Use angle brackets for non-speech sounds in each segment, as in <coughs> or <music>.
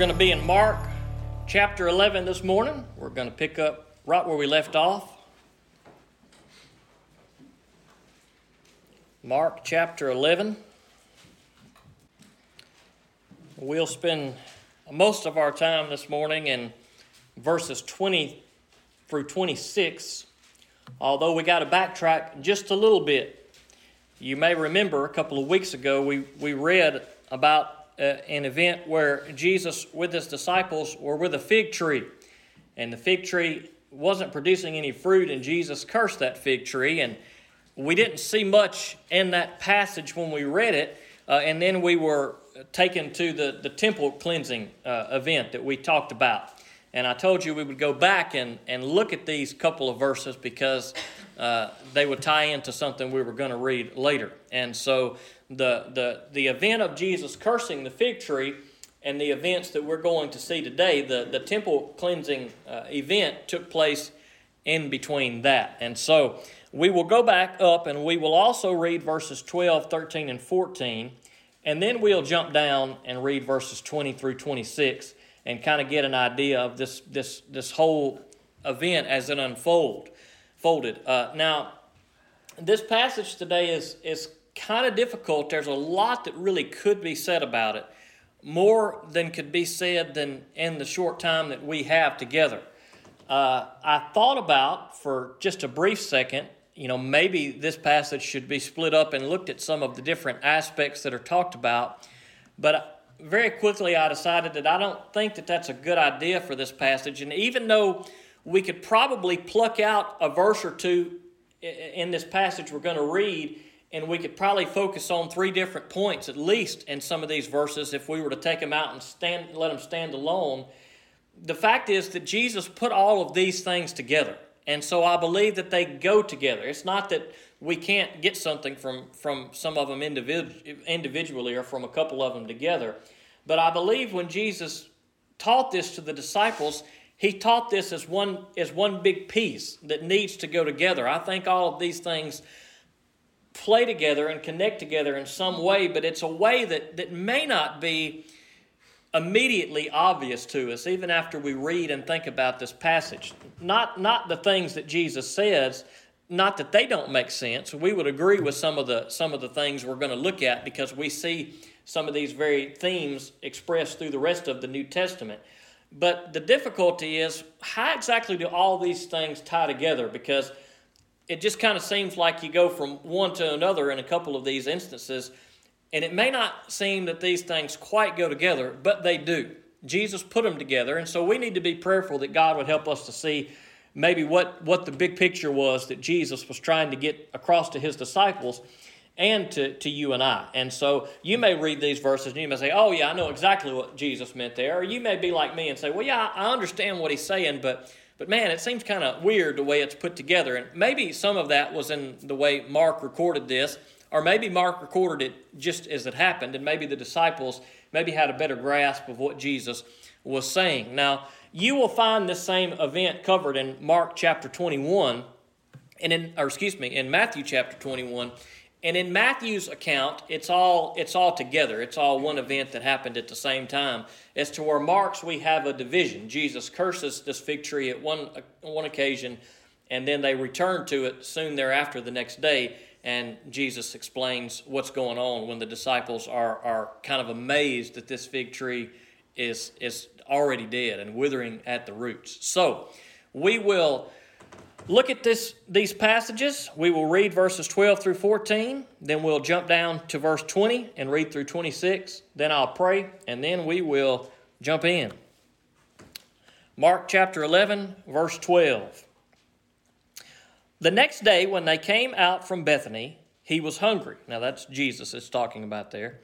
going to be in Mark chapter 11 this morning. We're going to pick up right where we left off. Mark chapter 11. We'll spend most of our time this morning in verses 20 through 26, although we got to backtrack just a little bit. You may remember a couple of weeks ago we, we read about uh, an event where Jesus, with his disciples, were with a fig tree. And the fig tree wasn't producing any fruit, and Jesus cursed that fig tree. And we didn't see much in that passage when we read it. Uh, and then we were taken to the, the temple cleansing uh, event that we talked about. And I told you we would go back and, and look at these couple of verses because uh, they would tie into something we were going to read later. And so the, the, the event of Jesus cursing the fig tree and the events that we're going to see today, the, the temple cleansing uh, event took place in between that. And so we will go back up and we will also read verses 12, 13, and 14. And then we'll jump down and read verses 20 through 26 and kind of get an idea of this, this, this whole event as it unfold, folded. Uh, now, this passage today is, is kind of difficult. There's a lot that really could be said about it, more than could be said than in the short time that we have together. Uh, I thought about for just a brief second, you know, maybe this passage should be split up and looked at some of the different aspects that are talked about, but very quickly I decided that I don't think that that's a good idea for this passage. And even though we could probably pluck out a verse or two in this passage we're going to read and we could probably focus on three different points at least in some of these verses if we were to take them out and stand, let them stand alone. The fact is that Jesus put all of these things together. And so I believe that they go together. It's not that we can't get something from, from some of them individ- individually or from a couple of them together. But I believe when Jesus taught this to the disciples, he taught this as one, as one big piece that needs to go together. I think all of these things play together and connect together in some way, but it's a way that, that may not be immediately obvious to us, even after we read and think about this passage. Not, not the things that Jesus says, not that they don't make sense. We would agree with some of the, some of the things we're going to look at because we see some of these very themes expressed through the rest of the New Testament. But the difficulty is how exactly do all these things tie together? Because it just kind of seems like you go from one to another in a couple of these instances, and it may not seem that these things quite go together, but they do. Jesus put them together, and so we need to be prayerful that God would help us to see maybe what, what the big picture was that Jesus was trying to get across to his disciples and to, to you and I. And so you may read these verses and you may say, Oh, yeah, I know exactly what Jesus meant there. Or you may be like me and say, Well, yeah, I understand what he's saying, but but man, it seems kind of weird the way it's put together. And maybe some of that was in the way Mark recorded this, or maybe Mark recorded it just as it happened, and maybe the disciples maybe had a better grasp of what Jesus was saying. Now, you will find this same event covered in Mark chapter 21, and in, or excuse me, in Matthew chapter 21. And in Matthew's account, it's all it's all together. It's all one event that happened at the same time. As to where Mark's, we have a division. Jesus curses this fig tree at one one occasion, and then they return to it soon thereafter the next day. And Jesus explains what's going on when the disciples are are kind of amazed that this fig tree is is already dead and withering at the roots. So we will look at this, these passages. We will read verses 12 through 14, then we'll jump down to verse 20 and read through 26. Then I'll pray, and then we will jump in. Mark chapter 11, verse 12. The next day, when they came out from Bethany, he was hungry. Now, that's Jesus is talking about there.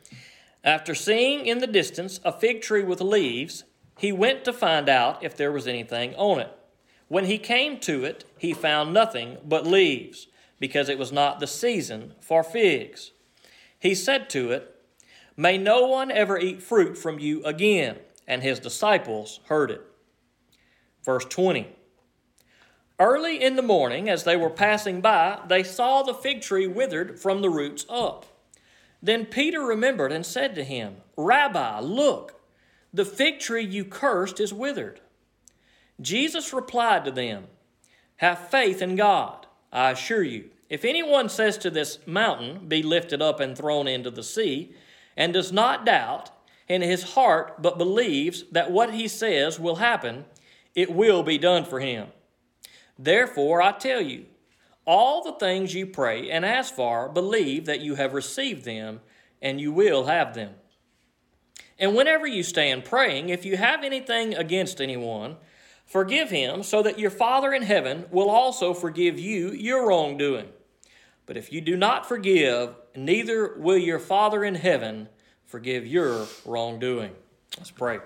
After seeing in the distance a fig tree with leaves, he went to find out if there was anything on it. When he came to it, he found nothing but leaves, because it was not the season for figs. He said to it, May no one ever eat fruit from you again. And his disciples heard it. Verse 20 Early in the morning, as they were passing by, they saw the fig tree withered from the roots up. Then Peter remembered and said to him, Rabbi, look, The fig tree you cursed is withered. Jesus replied to them, Have faith in God. I assure you, if anyone says to this mountain, Be lifted up and thrown into the sea, and does not doubt in his heart, but believes that what he says will happen, it will be done for him. Therefore, I tell you, all the things you pray and ask for, believe that you have received them, and you will have them. And whenever you stand praying, if you have anything against anyone, forgive him, so that your Father in heaven will also forgive you your wrongdoing. But if you do not forgive, neither will your Father in heaven forgive your wrongdoing. Let's pray.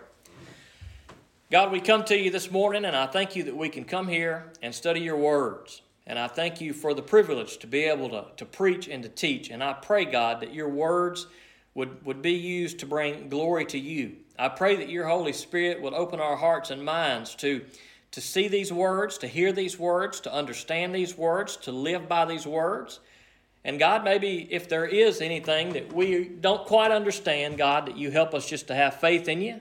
God, we come to you this morning, and I thank you that we can come here and study your words. And I thank you for the privilege to be able to, to preach and to teach. And I pray, God, that your words would, would be used to bring glory to you. I pray that your Holy Spirit would open our hearts and minds to, to see these words, to hear these words, to understand these words, to live by these words. And God, maybe if there is anything that we don't quite understand, God, that you help us just to have faith in you.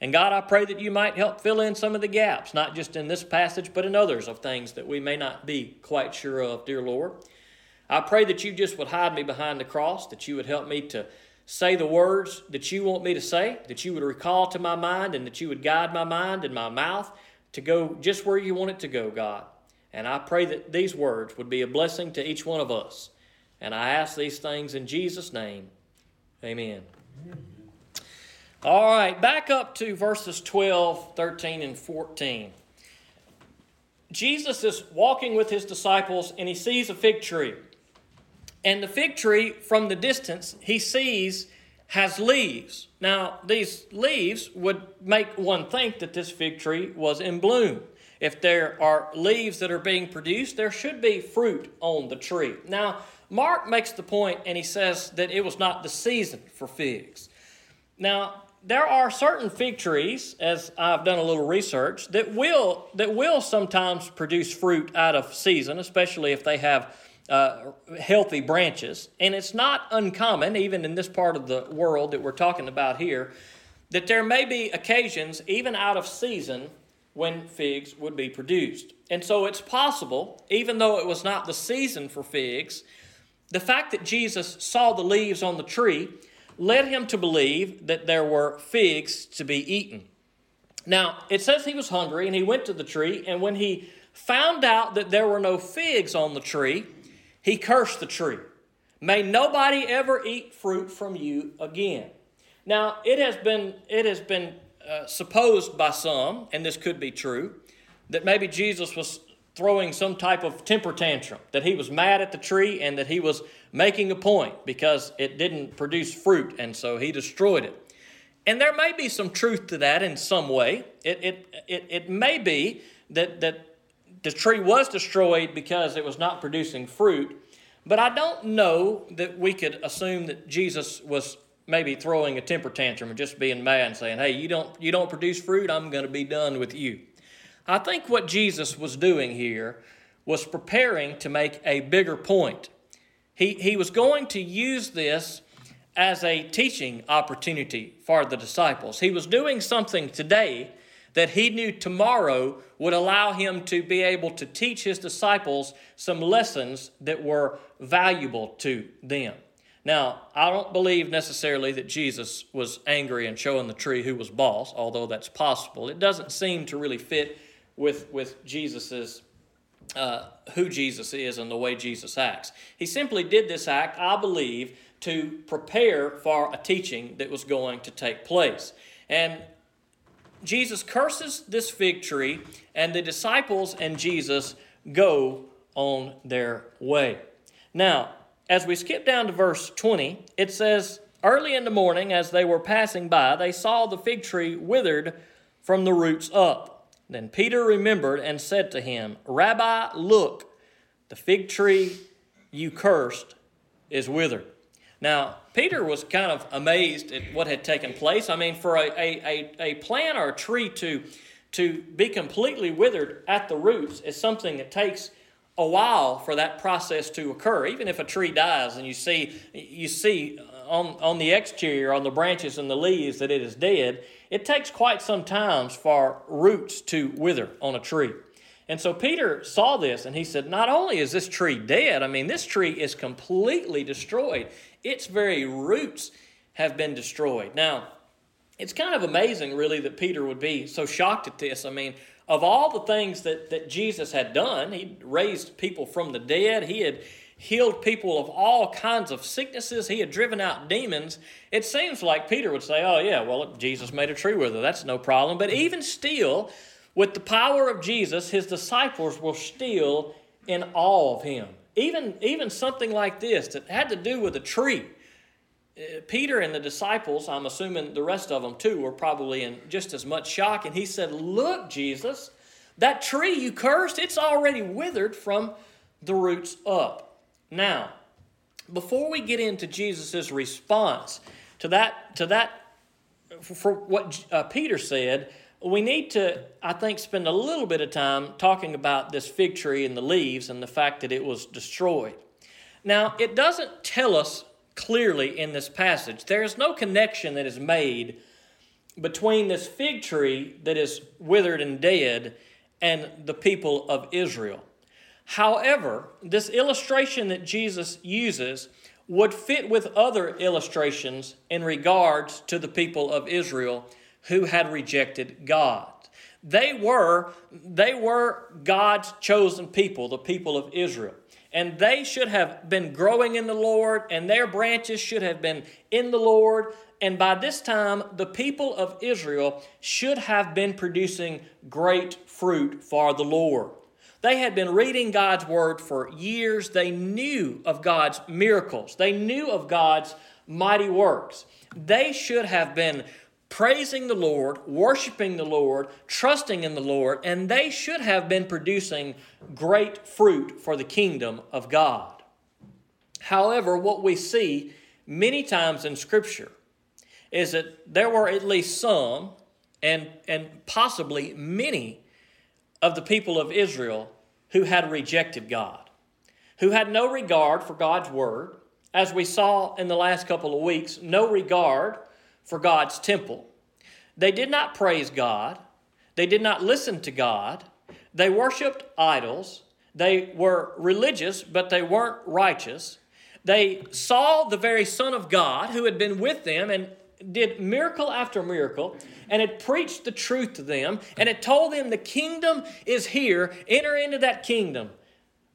And God, I pray that you might help fill in some of the gaps, not just in this passage, but in others of things that we may not be quite sure of, dear Lord. I pray that you just would hide me behind the cross, that you would help me to say the words that you want me to say, that you would recall to my mind, and that you would guide my mind and my mouth to go just where you want it to go, God. And I pray that these words would be a blessing to each one of us. And I ask these things in Jesus' name. Amen. All right, back up to verses 12, 13, and 14. Jesus is walking with his disciples and he sees a fig tree. And the fig tree, from the distance, he sees has leaves. Now, these leaves would make one think that this fig tree was in bloom. If there are leaves that are being produced, there should be fruit on the tree. Now, Mark makes the point and he says that it was not the season for figs. Now, there are certain fig trees, as I've done a little research, that will that will sometimes produce fruit out of season, especially if they have uh, healthy branches. And it's not uncommon, even in this part of the world that we're talking about here, that there may be occasions, even out of season, when figs would be produced. And so it's possible, even though it was not the season for figs, the fact that Jesus saw the leaves on the tree led him to believe that there were figs to be eaten. Now, it says he was hungry and he went to the tree, and when he found out that there were no figs on the tree, he cursed the tree. May nobody ever eat fruit from you again. Now, it has been, it has been uh, supposed by some, and this could be true, that maybe Jesus was throwing some type of temper tantrum, that he was mad at the tree and that he was making a point because it didn't produce fruit and so he destroyed it. And there may be some truth to that in some way. It, it, it, it may be that, that the tree was destroyed because it was not producing fruit, but I don't know that we could assume that Jesus was maybe throwing a temper tantrum and just being mad and saying, hey, you don't, you don't produce fruit, I'm going to be done with you. I think what Jesus was doing here was preparing to make a bigger point. He, he was going to use this as a teaching opportunity for the disciples. He was doing something today that he knew tomorrow would allow him to be able to teach his disciples some lessons that were valuable to them. Now, I don't believe necessarily that Jesus was angry and showing the tree who was boss, although that's possible. It doesn't seem to really fit with, with Jesus's uh, who Jesus is and the way Jesus acts. He simply did this act, I believe, to prepare for a teaching that was going to take place. And Jesus curses this fig tree, and the disciples and Jesus go on their way. Now, as we skip down to verse 20, it says, Early in the morning, as they were passing by, they saw the fig tree withered from the roots up. Then Peter remembered and said to him, Rabbi, look, the fig tree you cursed is withered. Now, Peter was kind of amazed at what had taken place. I mean, for a, a, a, plant or a tree to, to be completely withered at the roots is something that takes a while for that process to occur. Even if a tree dies and you see, you see on, on the exterior, on the branches and the leaves, that it is dead, it takes quite some time for roots to wither on a tree. And so Peter saw this and he said, Not only is this tree dead, I mean, this tree is completely destroyed. Its very roots have been destroyed. Now, it's kind of amazing, really, that Peter would be so shocked at this. I mean, of all the things that, that Jesus had done, he raised people from the dead, he had healed people of all kinds of sicknesses, he had driven out demons. It seems like Peter would say, Oh, yeah, well, Jesus made a tree wither, that's no problem. But even still, with the power of Jesus, his disciples were still in awe of him. Even, even something like this that had to do with a tree. Uh, Peter and the disciples, I'm assuming the rest of them too, were probably in just as much shock. And he said, Look, Jesus, that tree you cursed, it's already withered from the roots up. Now, before we get into Jesus' response to that, to that for what uh, Peter said, we need to, I think, spend a little bit of time talking about this fig tree and the leaves and the fact that it was destroyed. Now, it doesn't tell us clearly in this passage, there is no connection that is made between this fig tree that is withered and dead and the people of Israel. However, this illustration that Jesus uses would fit with other illustrations in regards to the people of Israel who had rejected God. They were, they were God's chosen people, the people of Israel. And they should have been growing in the Lord, and their branches should have been in the Lord. And by this time, the people of Israel should have been producing great fruit for the Lord. They had been reading God's word for years. They knew of God's miracles, they knew of God's mighty works. They should have been praising the Lord, worshiping the Lord, trusting in the Lord, and they should have been producing great fruit for the kingdom of God. However, what we see many times in Scripture is that there were at least some, and, and possibly many, of the people of Israel who had rejected God, who had no regard for God's word, as we saw in the last couple of weeks, no regard for God's temple. They did not praise God. They did not listen to God. They worshiped idols. They were religious, but they weren't righteous. They saw the very Son of God who had been with them and did miracle after miracle and had preached the truth to them and had told them the kingdom is here, enter into that kingdom.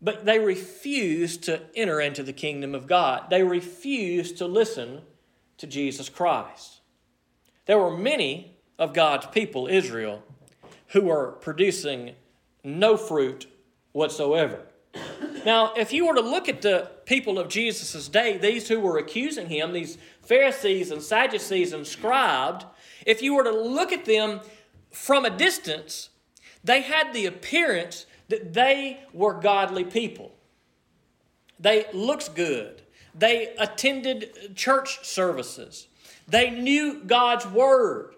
But they refused to enter into the kingdom of God. They refused to listen to Jesus Christ. There were many of God's people, Israel, who were producing no fruit whatsoever. Now, if you were to look at the people of Jesus' day, these who were accusing him, these Pharisees and Sadducees and scribes, if you were to look at them from a distance, they had the appearance that they were godly people. They looked good. They attended church services. They knew God's Word.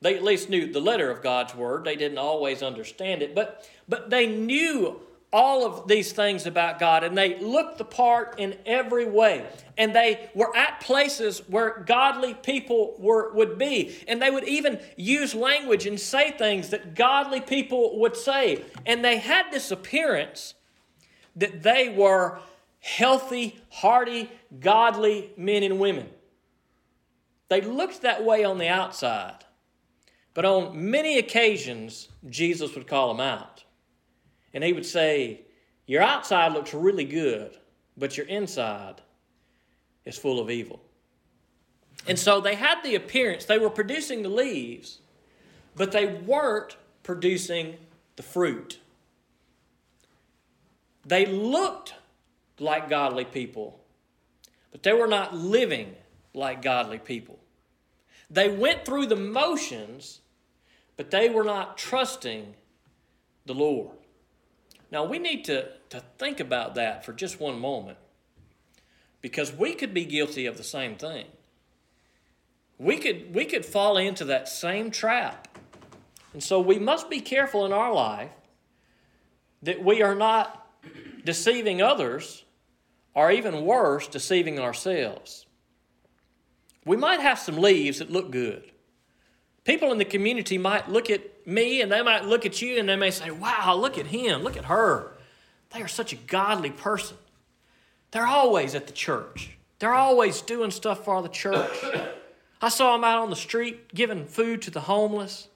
They at least knew the letter of God's Word. They didn't always understand it, but, but they knew all of these things about God and they looked the part in every way. And they were at places where godly people were, would be. And they would even use language and say things that godly people would say. And they had this appearance that they were healthy, hearty, godly men and women. They looked that way on the outside, but on many occasions, Jesus would call them out. And he would say, Your outside looks really good, but your inside is full of evil. And so they had the appearance, they were producing the leaves, but they weren't producing the fruit. They looked like godly people, but they were not living like godly people. They went through the motions, but they were not trusting the Lord. Now, we need to, to think about that for just one moment because we could be guilty of the same thing. We could, we could fall into that same trap. And so we must be careful in our life that we are not deceiving others or even worse, deceiving ourselves. We might have some leaves that look good. People in the community might look at me and they might look at you and they may say, Wow, look at him, look at her. They are such a godly person. They're always at the church, they're always doing stuff for the church. <coughs> I saw them out on the street giving food to the homeless.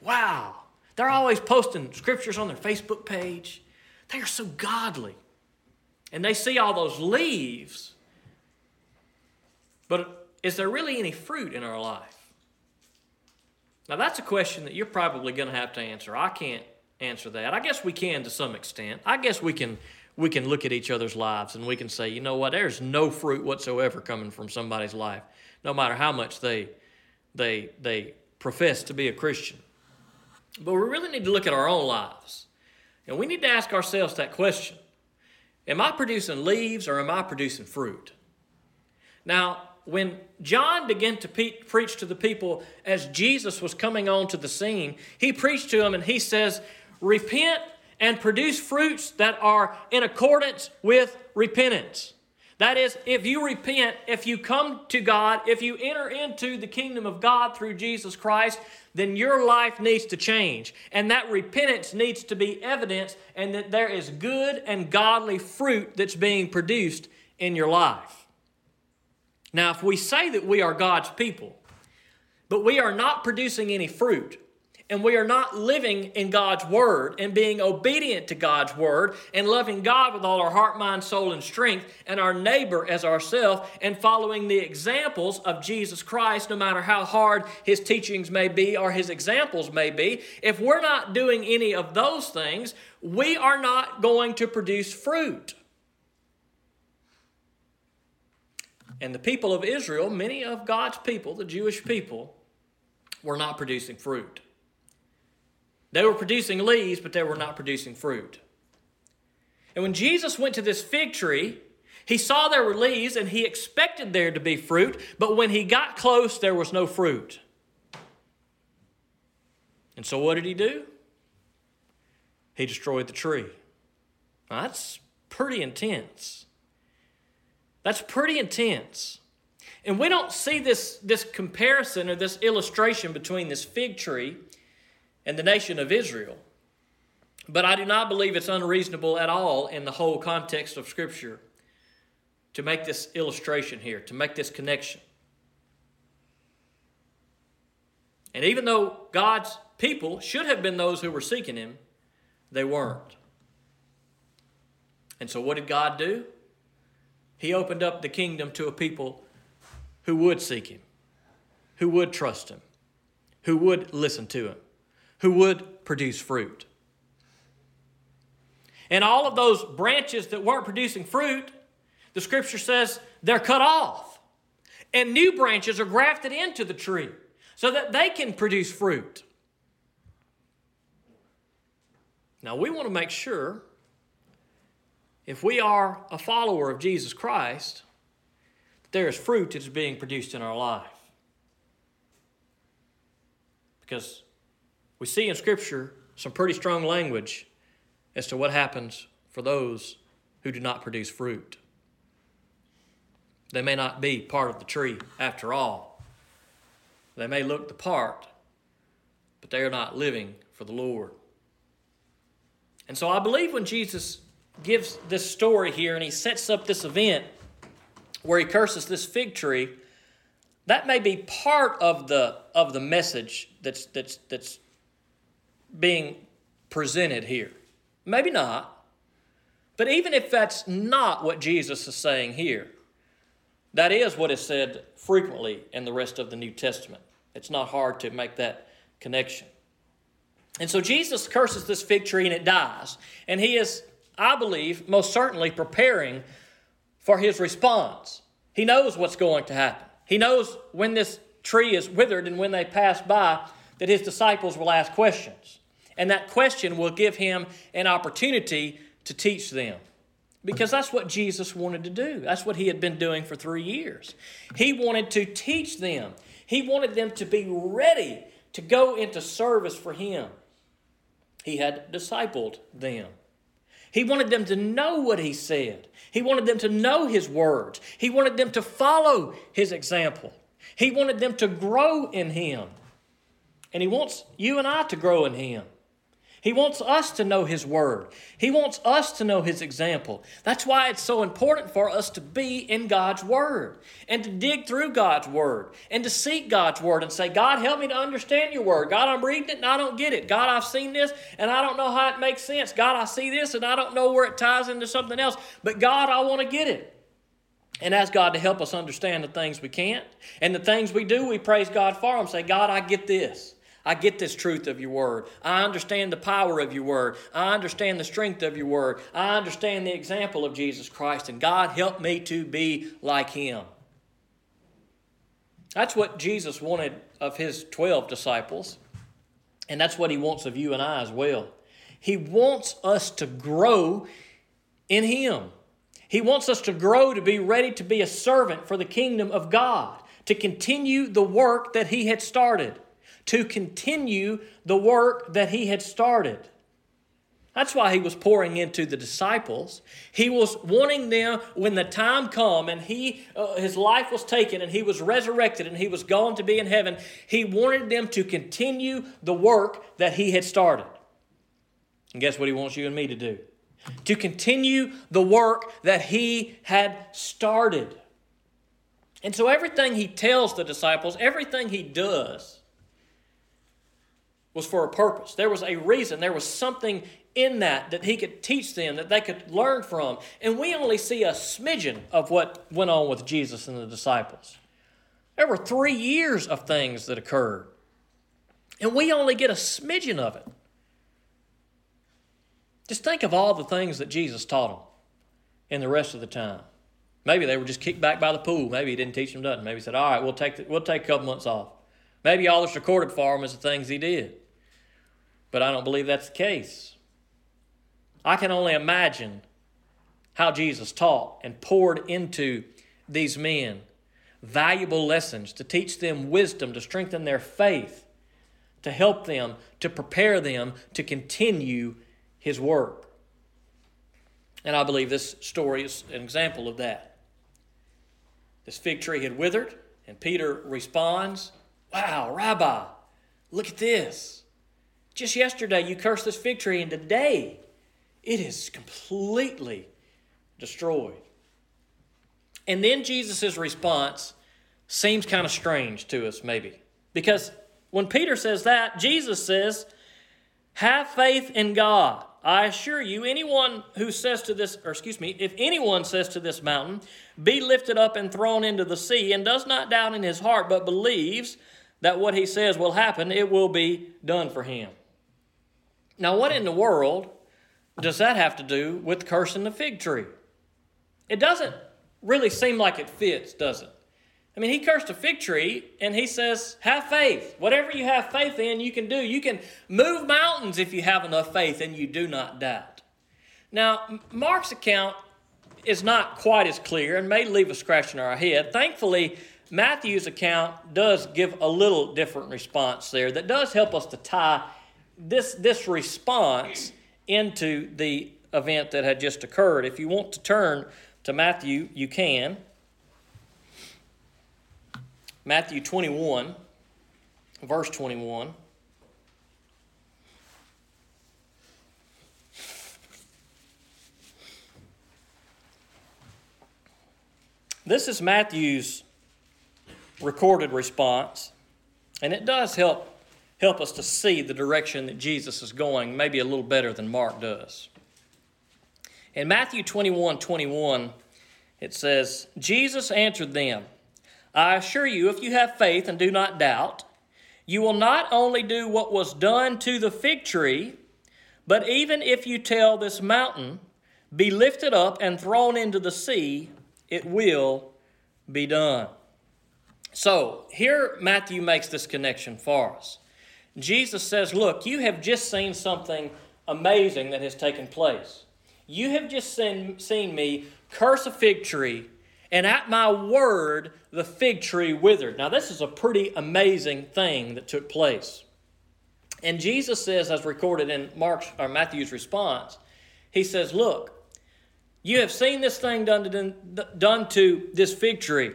Wow, they're always posting scriptures on their Facebook page. They are so godly. And they see all those leaves. But is there really any fruit in our life? Now, that's a question that you're probably going to have to answer. I can't answer that. I guess we can to some extent. I guess we can we can look at each other's lives and we can say, you know what, there's no fruit whatsoever coming from somebody's life, no matter how much they they they profess to be a Christian. But we really need to look at our own lives. And we need to ask ourselves that question. Am I producing leaves or am I producing fruit? Now, when John began to pe- preach to the people as Jesus was coming onto the scene, he preached to them and he says, Repent and produce fruits that are in accordance with repentance. That is, if you repent, if you come to God, if you enter into the kingdom of God through Jesus Christ, then your life needs to change. And that repentance needs to be evidence, and that there is good and godly fruit that's being produced in your life. Now, if we say that we are God's people, but we are not producing any fruit, and we are not living in God's word and being obedient to God's word and loving God with all our heart, mind, soul, and strength, and our neighbor as ourselves, and following the examples of Jesus Christ, no matter how hard his teachings may be or his examples may be, if we're not doing any of those things, we are not going to produce fruit. And the people of Israel, many of God's people, the Jewish people, were not producing fruit. They were producing leaves, but they were not producing fruit. And when Jesus went to this fig tree, he saw there were leaves and he expected there to be fruit, but when he got close, there was no fruit. And so what did he do? He destroyed the tree. Now, that's pretty intense. That's pretty intense. And we don't see this, this comparison or this illustration between this fig tree and the nation of Israel. But I do not believe it's unreasonable at all in the whole context of Scripture to make this illustration here, to make this connection. And even though God's people should have been those who were seeking Him, they weren't. And so, what did God do? He opened up the kingdom to a people who would seek Him, who would trust Him, who would listen to Him who would produce fruit. And all of those branches that weren't producing fruit, the scripture says they're cut off. And new branches are grafted into the tree so that they can produce fruit. Now, we want to make sure if we are a follower of Jesus Christ, there is fruit that is being produced in our life. Because we see in Scripture some pretty strong language as to what happens for those who do not produce fruit. They may not be part of the tree after all. They may look the part, but they are not living for the Lord. And so I believe when Jesus gives this story here and he sets up this event where he curses this fig tree, that may be part of the of the message that's that's that's being presented here. Maybe not. But even if that's not what Jesus is saying here, that is what is said frequently in the rest of the New Testament. It's not hard to make that connection. And so Jesus curses this fig tree and it dies. And he is, I believe, most certainly preparing for his response. He knows what's going to happen. He knows when this tree is withered and when they pass by that his disciples will ask questions. And that question will give him an opportunity to teach them. Because that's what Jesus wanted to do. That's what he had been doing for three years. He wanted to teach them, he wanted them to be ready to go into service for him. He had discipled them. He wanted them to know what he said. He wanted them to know his words. He wanted them to follow his example. He wanted them to grow in Him. And He wants you and I to grow in Him. He wants us to know His Word. He wants us to know His example. That's why it's so important for us to be in God's Word and to dig through God's Word and to seek God's Word and say, God, help me to understand your Word. God, I'm reading it and I don't get it. God, I've seen this and I don't know how it makes sense. God, I see this and I don't know where it ties into something else. But God, I want to get it. And ask God to help us understand the things we can't. And the things we do, we praise God for them. Say, God, I get this. I get this truth of your word. I understand the power of your word. I understand the strength of your word. I understand the example of Jesus Christ. And God, help me to be like him. That's what Jesus wanted of his 12 disciples. And that's what he wants of you and I as well. He wants us to grow in him. He wants us to grow to be ready to be a servant for the kingdom of God, to continue the work that he had started to continue the work that he had started. That's why he was pouring into the disciples. He was wanting them when the time come and he uh, his life was taken and he was resurrected and he was gone to be in heaven. He wanted them to continue the work that he had started. And guess what he wants you and me to do? To continue the work that he had started. And so everything he tells the disciples, everything he does, was for a purpose. There was a reason. There was something in that that he could teach them, that they could learn from. And we only see a smidgen of what went on with Jesus and the disciples. There were three years of things that occurred, and we only get a smidgen of it. Just think of all the things that Jesus taught them in the rest of the time. Maybe they were just kicked back by the pool. Maybe he didn't teach them nothing. Maybe he said, "All right, we'll take the, we'll take a couple months off." Maybe all that's recorded for them is the things he did. But I don't believe that's the case. I can only imagine how Jesus taught and poured into these men valuable lessons to teach them wisdom, to strengthen their faith, to help them, to prepare them to continue his work. And I believe this story is an example of that. This fig tree had withered, and Peter responds, Wow, Rabbi, look at this. Just yesterday, you cursed this fig tree, and today it is completely destroyed. And then Jesus' response seems kind of strange to us, maybe. Because when Peter says that, Jesus says, Have faith in God. I assure you, anyone who says to this, or excuse me, if anyone says to this mountain, Be lifted up and thrown into the sea, and does not doubt in his heart, but believes that what he says will happen, it will be done for him. Now, what in the world does that have to do with cursing the fig tree? It doesn't really seem like it fits, does it? I mean, he cursed a fig tree and he says, Have faith. Whatever you have faith in, you can do. You can move mountains if you have enough faith and you do not doubt. Now, Mark's account is not quite as clear and may leave a scratch in our head. Thankfully, Matthew's account does give a little different response there that does help us to tie this, this response into the event that had just occurred. If you want to turn to Matthew, you can. Matthew 21, verse 21. This is Matthew's recorded response, and it does help help us to see the direction that Jesus is going, maybe a little better than Mark does. In Matthew 21 21, it says, Jesus answered them, I assure you, if you have faith and do not doubt, you will not only do what was done to the fig tree, but even if you tell this mountain, be lifted up and thrown into the sea, it will be done. So here Matthew makes this connection for us. Jesus says, Look, you have just seen something amazing that has taken place. You have just seen, seen me curse a fig tree, and at my word, the fig tree withered. Now, this is a pretty amazing thing that took place. And Jesus says, as recorded in Mark's or Matthew's response, he says, Look, you have seen this thing done to, done to this fig tree.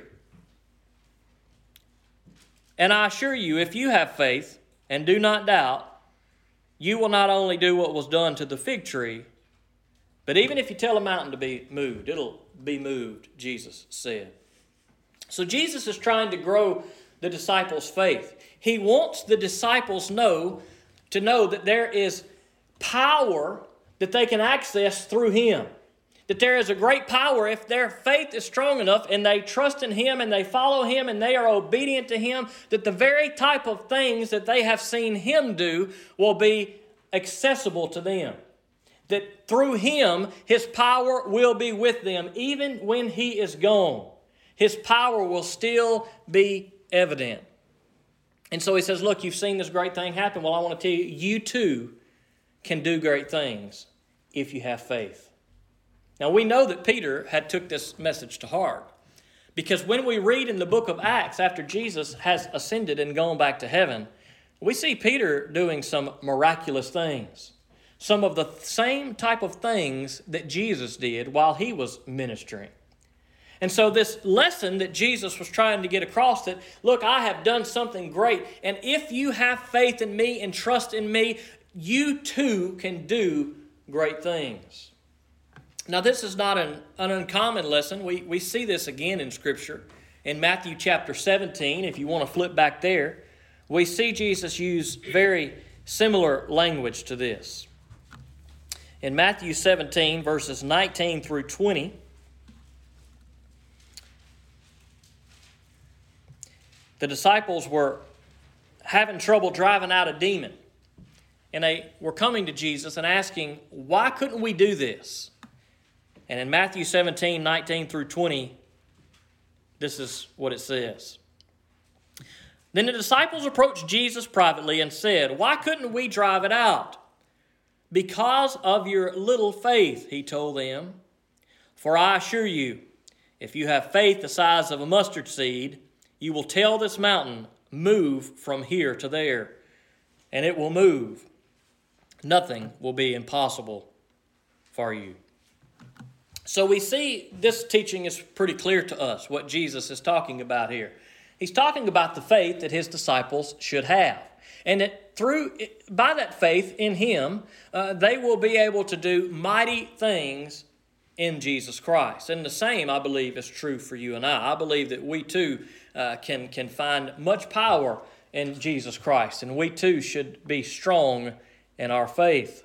And I assure you, if you have faith and do not doubt, you will not only do what was done to the fig tree, but even if you tell a mountain to be moved, it'll be moved, Jesus said. So Jesus is trying to grow the disciples' faith. He wants the disciples know to know that there is power that they can access through him. That there is a great power if their faith is strong enough and they trust in Him and they follow Him and they are obedient to Him, that the very type of things that they have seen Him do will be accessible to them. That through Him, His power will be with them even when He is gone. His power will still be evident. And so He says, Look, you've seen this great thing happen. Well, I want to tell you, you too can do great things if you have faith. Now we know that Peter had took this message to heart. Because when we read in the book of Acts after Jesus has ascended and gone back to heaven, we see Peter doing some miraculous things. Some of the same type of things that Jesus did while he was ministering. And so, this lesson that Jesus was trying to get across that, look, I have done something great. And if you have faith in me and trust in me, you too can do great things. Now, this is not an, an uncommon lesson. We, we see this again in Scripture. In Matthew chapter 17, if you want to flip back there, we see Jesus use very similar language to this. In Matthew 17, verses 19 through 20, the disciples were having trouble driving out a demon. And they were coming to Jesus and asking, Why couldn't we do this? And in Matthew 17, 19 through 20, this is what it says. Then the disciples approached Jesus privately and said, Why couldn't we drive it out? Because of your little faith, he told them. For I assure you, if you have faith the size of a mustard seed, you will tell this mountain, Move from here to there, and it will move. Nothing will be impossible for you. So we see this teaching is pretty clear to us what Jesus is talking about here. He's talking about the faith that his disciples should have. And that through, by that faith in him, uh, they will be able to do mighty things in Jesus Christ. And the same, I believe, is true for you and I. I believe that we too uh, can, can find much power in Jesus Christ, and we too should be strong in our faith.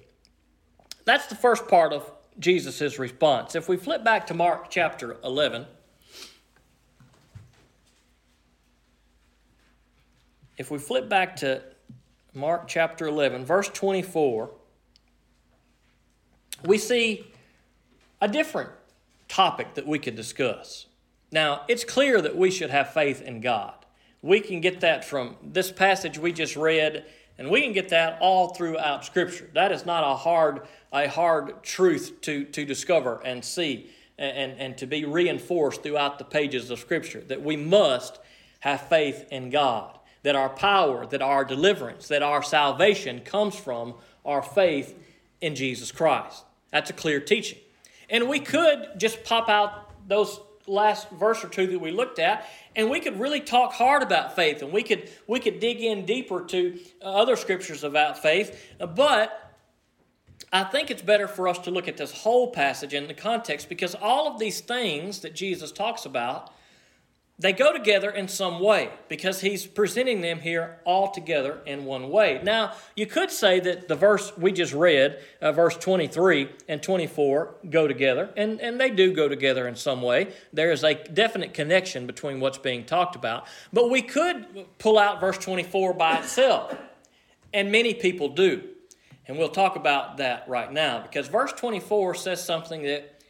That's the first part of Jesus' response. If we flip back to Mark chapter 11, if we flip back to Mark chapter 11, verse 24, we see a different topic that we could discuss. Now, it's clear that we should have faith in God. We can get that from this passage we just read and we can get that all throughout Scripture. That is not a hard, a hard truth to, to discover and see and, and to be reinforced throughout the pages of Scripture. That we must have faith in God. That our power, that our deliverance, that our salvation comes from our faith in Jesus Christ. That's a clear teaching. And we could just pop out those last verse or two that we looked at and we could really talk hard about faith and we could we could dig in deeper to uh, other scriptures about faith. Uh, but I think it's better for us to look at this whole passage in the context because all of these things that Jesus talks about they go together in some way because he's presenting them here all together in one way. Now, you could say that the verse we just read, uh, verse 23 and 24, go together, and, and they do go together in some way. There is a definite connection between what's being talked about. But we could pull out verse 24 by itself, and many people do. And we'll talk about that right now because verse 24 says something that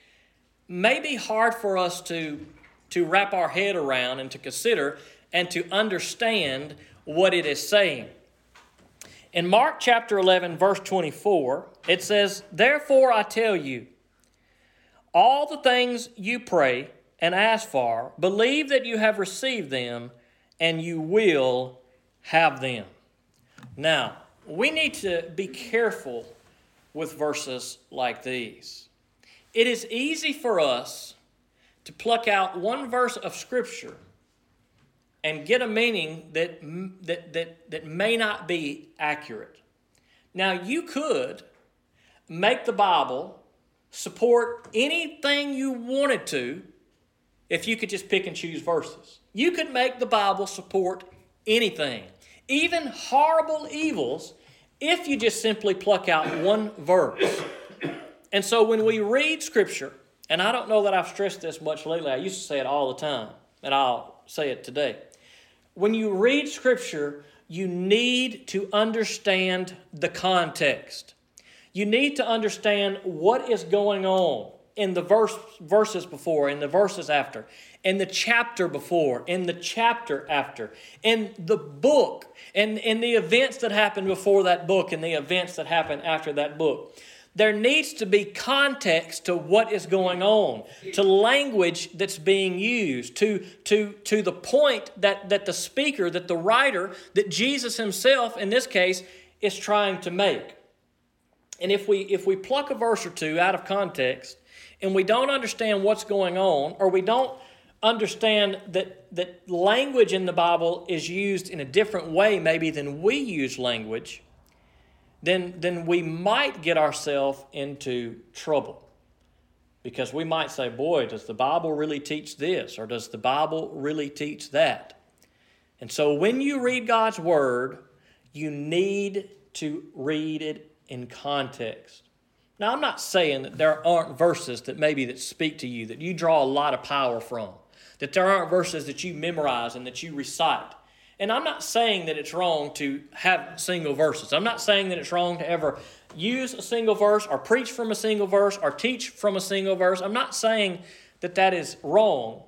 may be hard for us to to wrap our head around and to consider and to understand what it is saying. In Mark chapter 11, verse 24, it says, Therefore I tell you, all the things you pray and ask for, believe that you have received them and you will have them. Now, we need to be careful with verses like these. It is easy for us to pluck out one verse of Scripture and get a meaning that, that, that, that may not be accurate. Now, you could make the Bible support anything you wanted to if you could just pick and choose verses. You could make the Bible support anything, even horrible evils, if you just simply pluck out one verse. And so when we read Scripture, and I don't know that I've stressed this much lately, I used to say it all the time, and I'll say it today. When you read Scripture, you need to understand the context. You need to understand what is going on in the verse, verses before, in the verses after, in the chapter before, in the chapter after, in the book, and in the events that happened before that book, and the events that happened after that book. There needs to be context to what is going on, to language that's being used, to, to, to the point that, that the speaker, that the writer, that Jesus himself, in this case, is trying to make. And if we, if we pluck a verse or two out of context and we don't understand what's going on, or we don't understand that, that language in the Bible is used in a different way, maybe than we use language, then, then we might get ourselves into trouble. Because we might say, boy, does the Bible really teach this? Or does the Bible really teach that? And so when you read God's Word, you need to read it in context. Now, I'm not saying that there aren't verses that maybe that speak to you, that you draw a lot of power from, that there aren't verses that you memorize and that you recite. And I'm not saying that it's wrong to have single verses. I'm not saying that it's wrong to ever use a single verse or preach from a single verse or teach from a single verse. I'm not saying that that is wrong.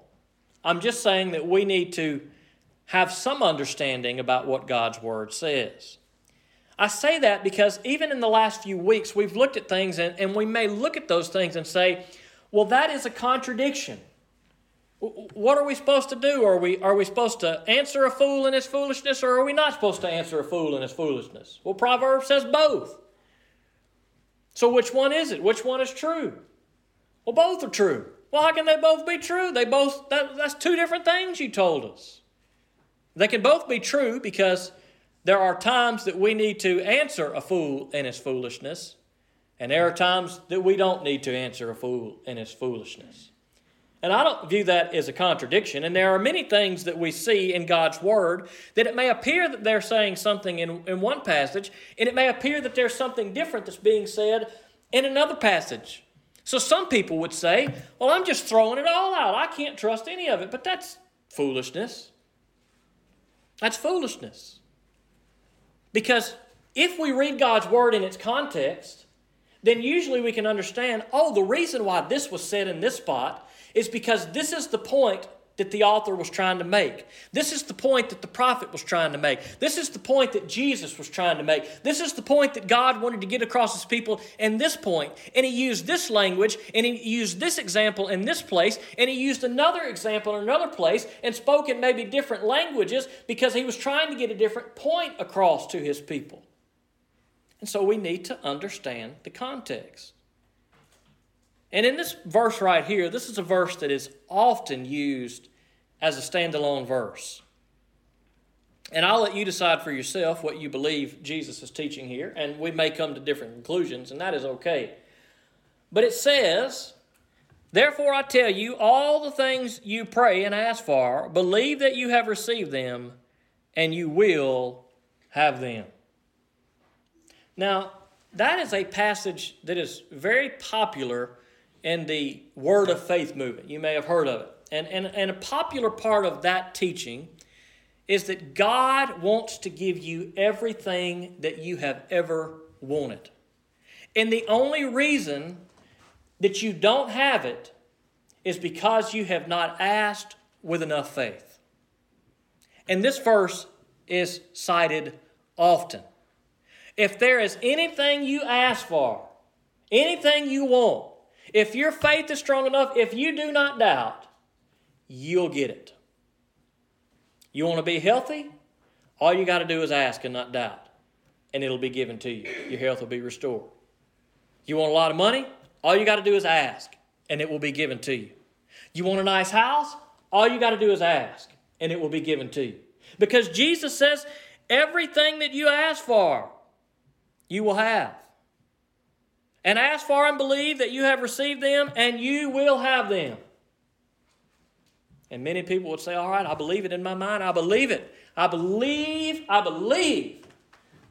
I'm just saying that we need to have some understanding about what God's Word says. I say that because even in the last few weeks, we've looked at things and, and we may look at those things and say, well, that is a contradiction. What are we supposed to do? Are we, are we supposed to answer a fool in his foolishness or are we not supposed to answer a fool in his foolishness? Well, Proverbs says both. So which one is it? Which one is true? Well, both are true. Well, how can they both be true? They both, that, that's two different things you told us. They can both be true because there are times that we need to answer a fool in his foolishness, and there are times that we don't need to answer a fool in his foolishness. And I don't view that as a contradiction. And there are many things that we see in God's Word that it may appear that they're saying something in, in one passage, and it may appear that there's something different that's being said in another passage. So some people would say, well, I'm just throwing it all out. I can't trust any of it. But that's foolishness. That's foolishness. Because if we read God's Word in its context, then usually we can understand oh, the reason why this was said in this spot is because this is the point that the author was trying to make. This is the point that the prophet was trying to make. This is the point that Jesus was trying to make. This is the point that God wanted to get across his people in this point. And he used this language and he used this example in this place and he used another example in another place and spoke in maybe different languages because he was trying to get a different point across to his people. And so we need to understand the context. And in this verse right here, this is a verse that is often used as a standalone verse. And I'll let you decide for yourself what you believe Jesus is teaching here, and we may come to different conclusions, and that is okay. But it says, Therefore I tell you, all the things you pray and ask for, believe that you have received them, and you will have them. Now, that is a passage that is very popular in the Word of Faith movement. You may have heard of it. And, and, and a popular part of that teaching is that God wants to give you everything that you have ever wanted. And the only reason that you don't have it is because you have not asked with enough faith. And this verse is cited often. If there is anything you ask for, anything you want, if your faith is strong enough, if you do not doubt, you'll get it. You want to be healthy? All you got to do is ask and not doubt, and it'll be given to you. Your health will be restored. You want a lot of money? All you got to do is ask, and it will be given to you. You want a nice house? All you got to do is ask, and it will be given to you. Because Jesus says, everything that you ask for, you will have. And ask for and believe that you have received them, and you will have them. And many people would say, All right, I believe it in my mind. I believe it. I believe, I believe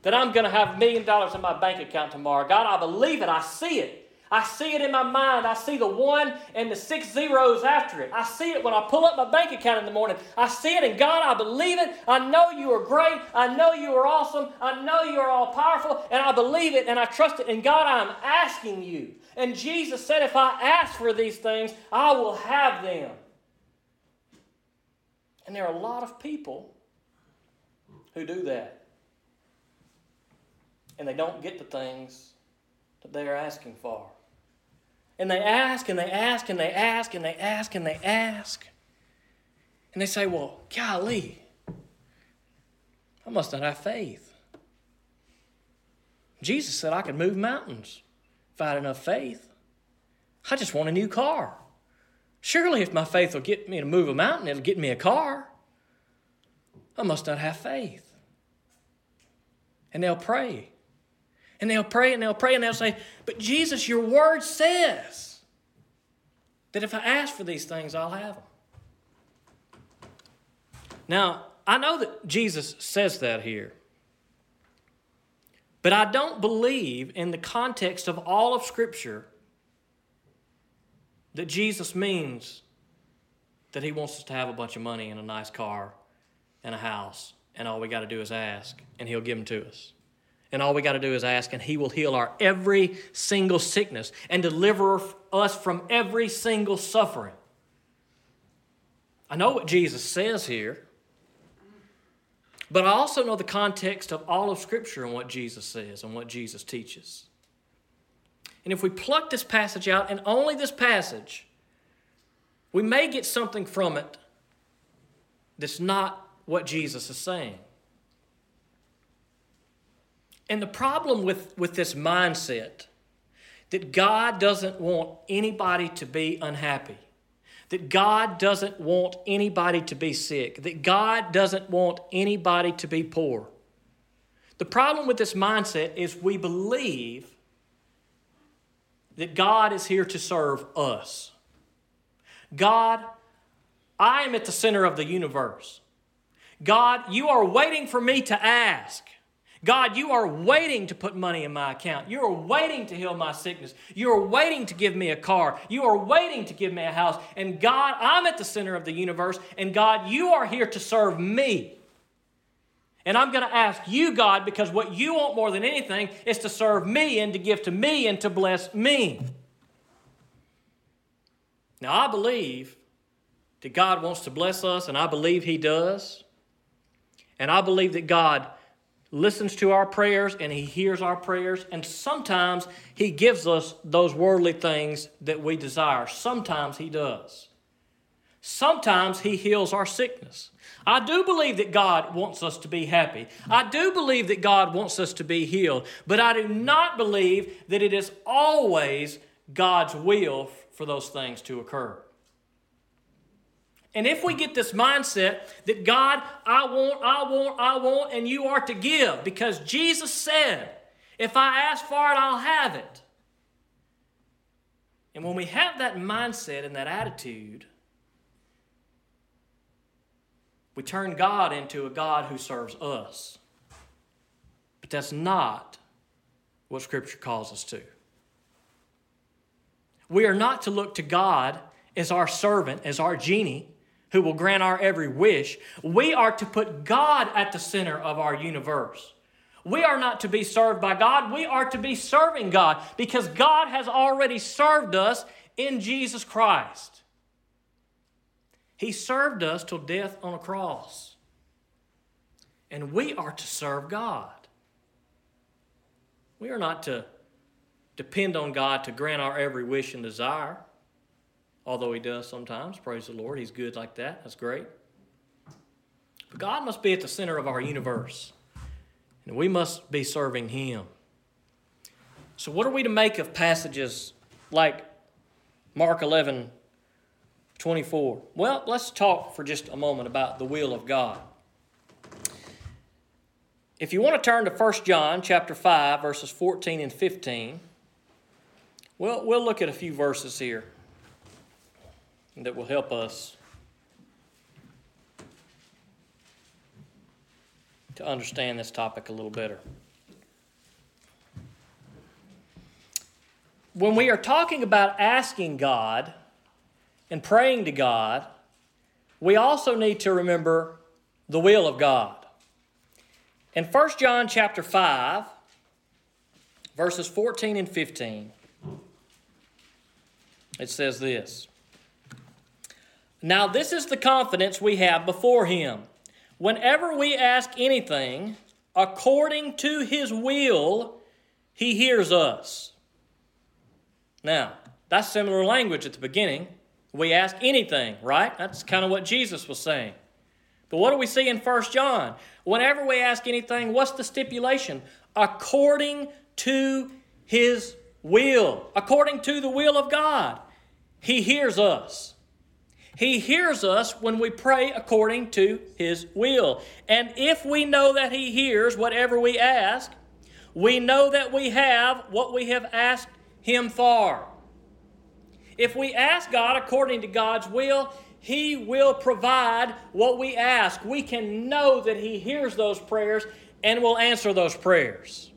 that I'm going to have a million dollars in my bank account tomorrow. God, I believe it. I see it. I see it in my mind. I see the one and the six zeros after it. I see it when I pull up my bank account in the morning. I see it, and God, I believe it. I know you are great. I know you are awesome. I know you are all powerful, and I believe it and I trust it. And God, I'm asking you. And Jesus said, if I ask for these things, I will have them. And there are a lot of people who do that. And they don't get the things that they are asking for. And they ask and they ask and they ask and they ask and they ask. And they say, Well, golly, I must not have faith. Jesus said I could move mountains if I had enough faith. I just want a new car. Surely, if my faith will get me to move a mountain, it'll get me a car. I must not have faith. And they'll pray. And they'll pray and they'll pray and they'll say, But Jesus, your word says that if I ask for these things, I'll have them. Now, I know that Jesus says that here. But I don't believe, in the context of all of Scripture, that Jesus means that He wants us to have a bunch of money and a nice car and a house, and all we got to do is ask, and He'll give them to us. And all we got to do is ask, and He will heal our every single sickness and deliver us from every single suffering. I know what Jesus says here, but I also know the context of all of Scripture and what Jesus says and what Jesus teaches. And if we pluck this passage out, and only this passage, we may get something from it that's not what Jesus is saying. And the problem with, with this mindset that God doesn't want anybody to be unhappy, that God doesn't want anybody to be sick, that God doesn't want anybody to be poor. The problem with this mindset is we believe that God is here to serve us. God, I am at the center of the universe. God, you are waiting for me to ask. God, you are waiting to put money in my account. You are waiting to heal my sickness. You are waiting to give me a car. You are waiting to give me a house. And God, I'm at the center of the universe. And God, you are here to serve me. And I'm going to ask you, God, because what you want more than anything is to serve me and to give to me and to bless me. Now, I believe that God wants to bless us, and I believe He does. And I believe that God listens to our prayers and He hears our prayers. And sometimes He gives us those worldly things that we desire. Sometimes He does. Sometimes He heals our sickness. I do believe that God wants us to be happy. I do believe that God wants us to be healed. But I do not believe that it is always God's will for those things to occur. And if we get this mindset that God, I want, I want, I want, and you are to give, because Jesus said, if I ask for it, I'll have it. And when we have that mindset and that attitude, we turn God into a God who serves us. But that's not what Scripture calls us to. We are not to look to God as our servant, as our genie, who will grant our every wish. We are to put God at the center of our universe. We are not to be served by God, we are to be serving God because God has already served us in Jesus Christ. He served us till death on a cross. And we are to serve God. We are not to depend on God to grant our every wish and desire although he does sometimes. Praise the Lord. He's good like that. That's great. But God must be at the center of our universe, and we must be serving him. So, what are we to make of passages like Mark 11 24. Well, let's talk for just a moment about the will of God. If you want to turn to 1 John chapter 5 verses 14 and 15, well, we'll look at a few verses here that will help us to understand this topic a little better. When we are talking about asking God and praying to God, we also need to remember the will of God. In 1 John chapter 5, verses 14 and 15, it says this Now, this is the confidence we have before Him. Whenever we ask anything according to His will, He hears us. Now, that's similar language at the beginning. We ask anything, right? That's kind of what Jesus was saying. But what do we see in 1 John? Whenever we ask anything, what's the stipulation? According to his will, according to the will of God. He hears us. He hears us when we pray according to his will. And if we know that he hears whatever we ask, we know that we have what we have asked him for. If we ask God according to God's will, he will provide what we ask. We can know that He hears those prayers and will answer those prayers.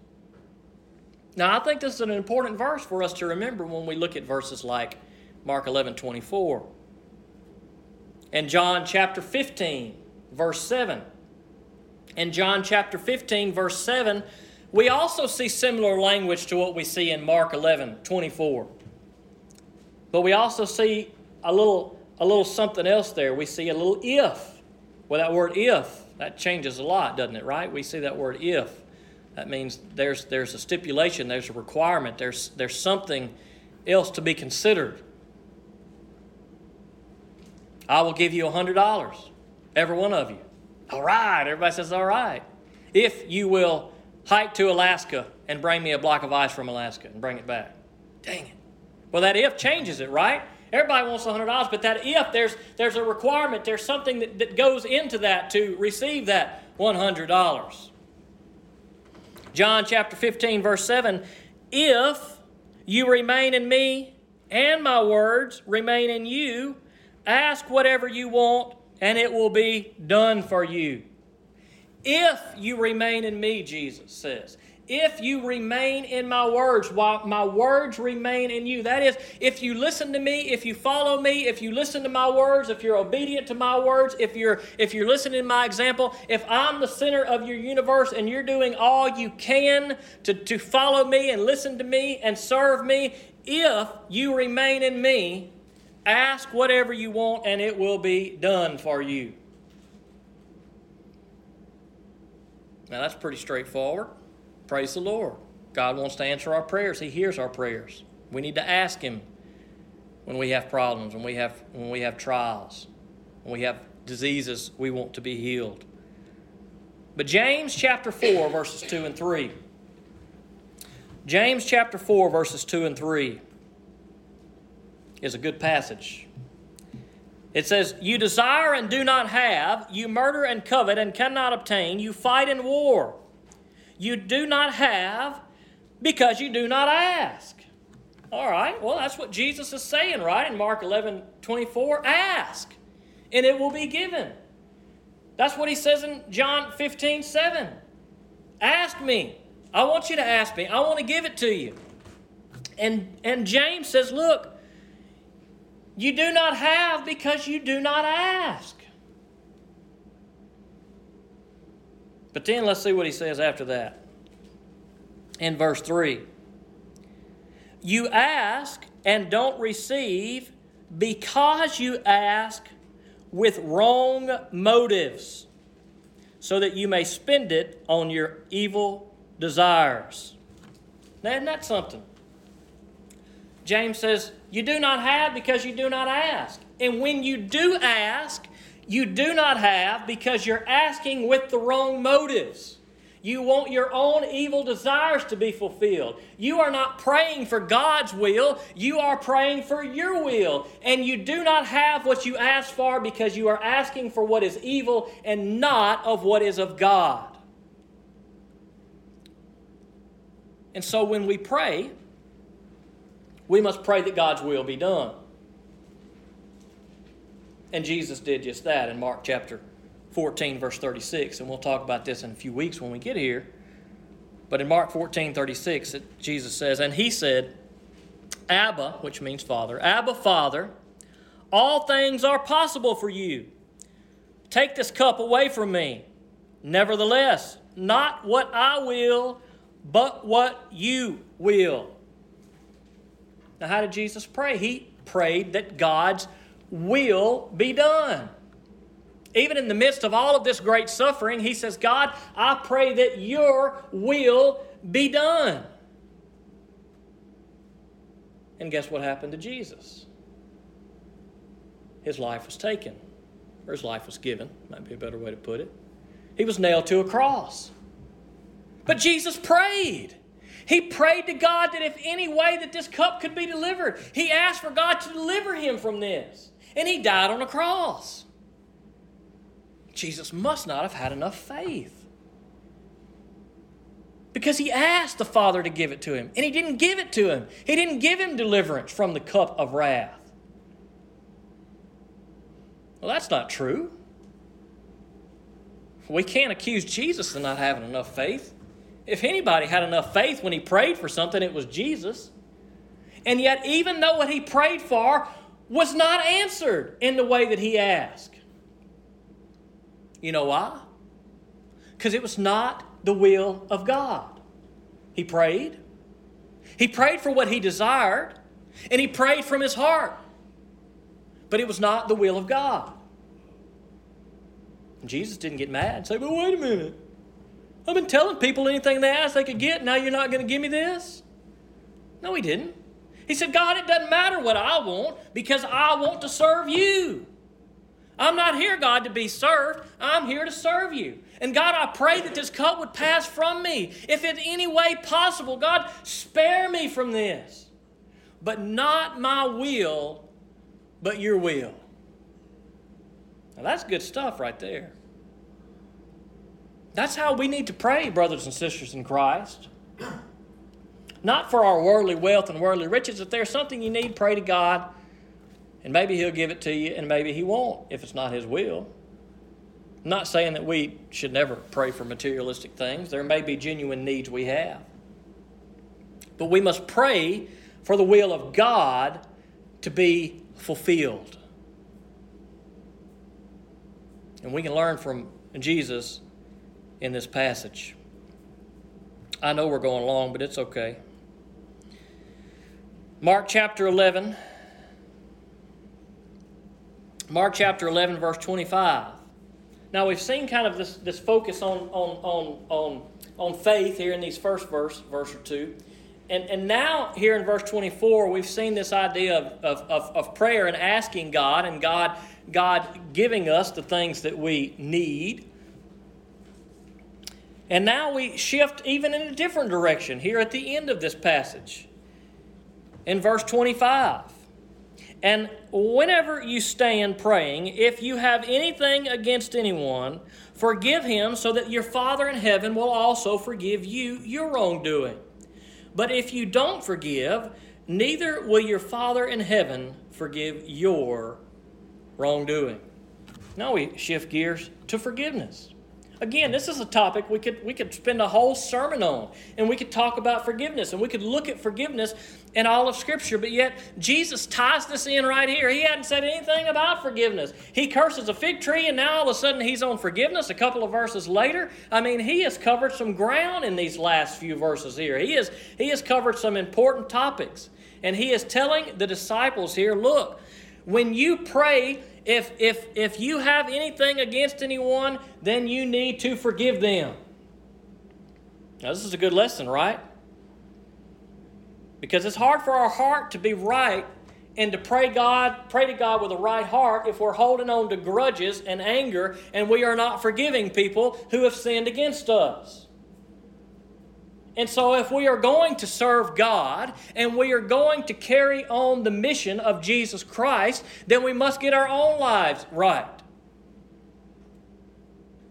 Now, I think this is an important verse for us to remember when we look at verses like Mark 11 24 and John chapter 15, verse 7. In John chapter 15, verse 7, we also see similar language to what we see in Mark 11 24. But we also see a little a little something else there. We see a little if. Well, that word if, that changes a lot, doesn't it, right? We see that word if. That means there's, there's a stipulation, there's a requirement, there's, there's something else to be considered. I will give you a $100, every one of you. All right, everybody says, all right. If you will hike to Alaska and bring me a block of ice from Alaska and bring it back. Dang it. Well, that if changes it, right? Everybody wants $100, but that if there's, there's a requirement, there's something that, that goes into that to receive that $100. John chapter 15, verse 7 If you remain in me and my words remain in you, ask whatever you want and it will be done for you. If you remain in me, Jesus says if you remain in my words, while my words remain in you. That is, if you listen to me, if you follow me, if you listen to my words, if you're obedient to my words, if you're if you're listening to my example, if I'm the center of your universe and you're doing all you can to, to follow me and listen to me and serve me, if you remain in me, ask whatever you want and it will be done for you. Now that's pretty straightforward. Praise the Lord. God wants to answer our prayers. He hears our prayers. We need to ask Him when we have problems, when we have, when we have trials, when we have diseases we want to be healed. But James chapter 4, verses 2 and 3. James chapter 4, verses 2 and 3 is a good passage. It says, You desire and do not have, you murder and covet and cannot obtain, you fight in war you do not have because you do not ask. All right, well, that's what Jesus is saying, right? In Mark 11 24, ask, and it will be given. That's what he says in John 15 7. Ask me. I want you to ask me. I want to give it to you. And, and James says, Look, you do not have because you do not ask. But then let's see what he says after that. In verse 3 You ask and don't receive because you ask with wrong motives, so that you may spend it on your evil desires. Now, isn't that something? James says, You do not have because you do not ask. And when you do ask, you do not have because you're asking with the wrong motives. You want your own evil desires to be fulfilled. You are not praying for God's will, you are praying for your will. And you do not have what you ask for because you are asking for what is evil and not of what is of God. And so when we pray, we must pray that God's will be done. And Jesus did just that in Mark chapter 14, verse 36. And we'll talk about this in a few weeks when we get here. But in Mark 14, 36, Jesus says, And he said, Abba, which means Father, Abba, Father, all things are possible for you. Take this cup away from me. Nevertheless, not what I will, but what you will. Now, how did Jesus pray? He prayed that God's will be done. Even in the midst of all of this great suffering, he says, God, I pray that your will be done. And guess what happened to Jesus? His life was taken, or his life was given, might be a better way to put it. He was nailed to a cross. But Jesus prayed. He prayed to God that if any way that this cup could be delivered, he asked for God to deliver him from this. And he died on a cross. Jesus must not have had enough faith. Because he asked the Father to give it to him, and he didn't give it to him. He didn't give him deliverance from the cup of wrath. Well, that's not true. We can't accuse Jesus of not having enough faith. If anybody had enough faith when he prayed for something, it was Jesus. And yet, even though what he prayed for was not answered in the way that he asked, you know why? Because it was not the will of God. He prayed. He prayed for what he desired, and he prayed from his heart. But it was not the will of God. And Jesus didn't get mad and say, But wait a minute. I've been telling people anything they ask they could get. Now you're not going to give me this? No, he didn't. He said, God, it doesn't matter what I want because I want to serve you. I'm not here, God, to be served. I'm here to serve you. And God, I pray that this cup would pass from me. If in any way possible, God, spare me from this. But not my will, but your will. Now that's good stuff right there. That's how we need to pray, brothers and sisters in Christ. Not for our worldly wealth and worldly riches. If there's something you need, pray to God, and maybe He'll give it to you, and maybe He won't if it's not His will. I'm not saying that we should never pray for materialistic things. There may be genuine needs we have. But we must pray for the will of God to be fulfilled. And we can learn from Jesus in this passage. I know we're going long, but it's okay. Mark chapter 11. Mark chapter 11, verse 25. Now, we've seen kind of this, this focus on, on, on, on, on faith here in these first verse, verse or two. And, and now, here in verse 24, we've seen this idea of, of, of, of prayer and asking God, and God, God giving us the things that we need. And now we shift even in a different direction here at the end of this passage. In verse 25. And whenever you stand praying, if you have anything against anyone, forgive him so that your Father in heaven will also forgive you your wrongdoing. But if you don't forgive, neither will your Father in heaven forgive your wrongdoing. Now we shift gears to forgiveness. Again, this is a topic we could we could spend a whole sermon on, and we could talk about forgiveness, and we could look at forgiveness in all of Scripture. But yet, Jesus ties this in right here. He hadn't said anything about forgiveness. He curses a fig tree, and now all of a sudden he's on forgiveness. A couple of verses later, I mean, he has covered some ground in these last few verses here. He is he has covered some important topics, and he is telling the disciples here, look, when you pray if, if, if you have anything against anyone, then you need to forgive them. Now, this is a good lesson, right? Because it's hard for our heart to be right and to pray God, pray to God with a right heart if we're holding on to grudges and anger and we are not forgiving people who have sinned against us. And so, if we are going to serve God and we are going to carry on the mission of Jesus Christ, then we must get our own lives right.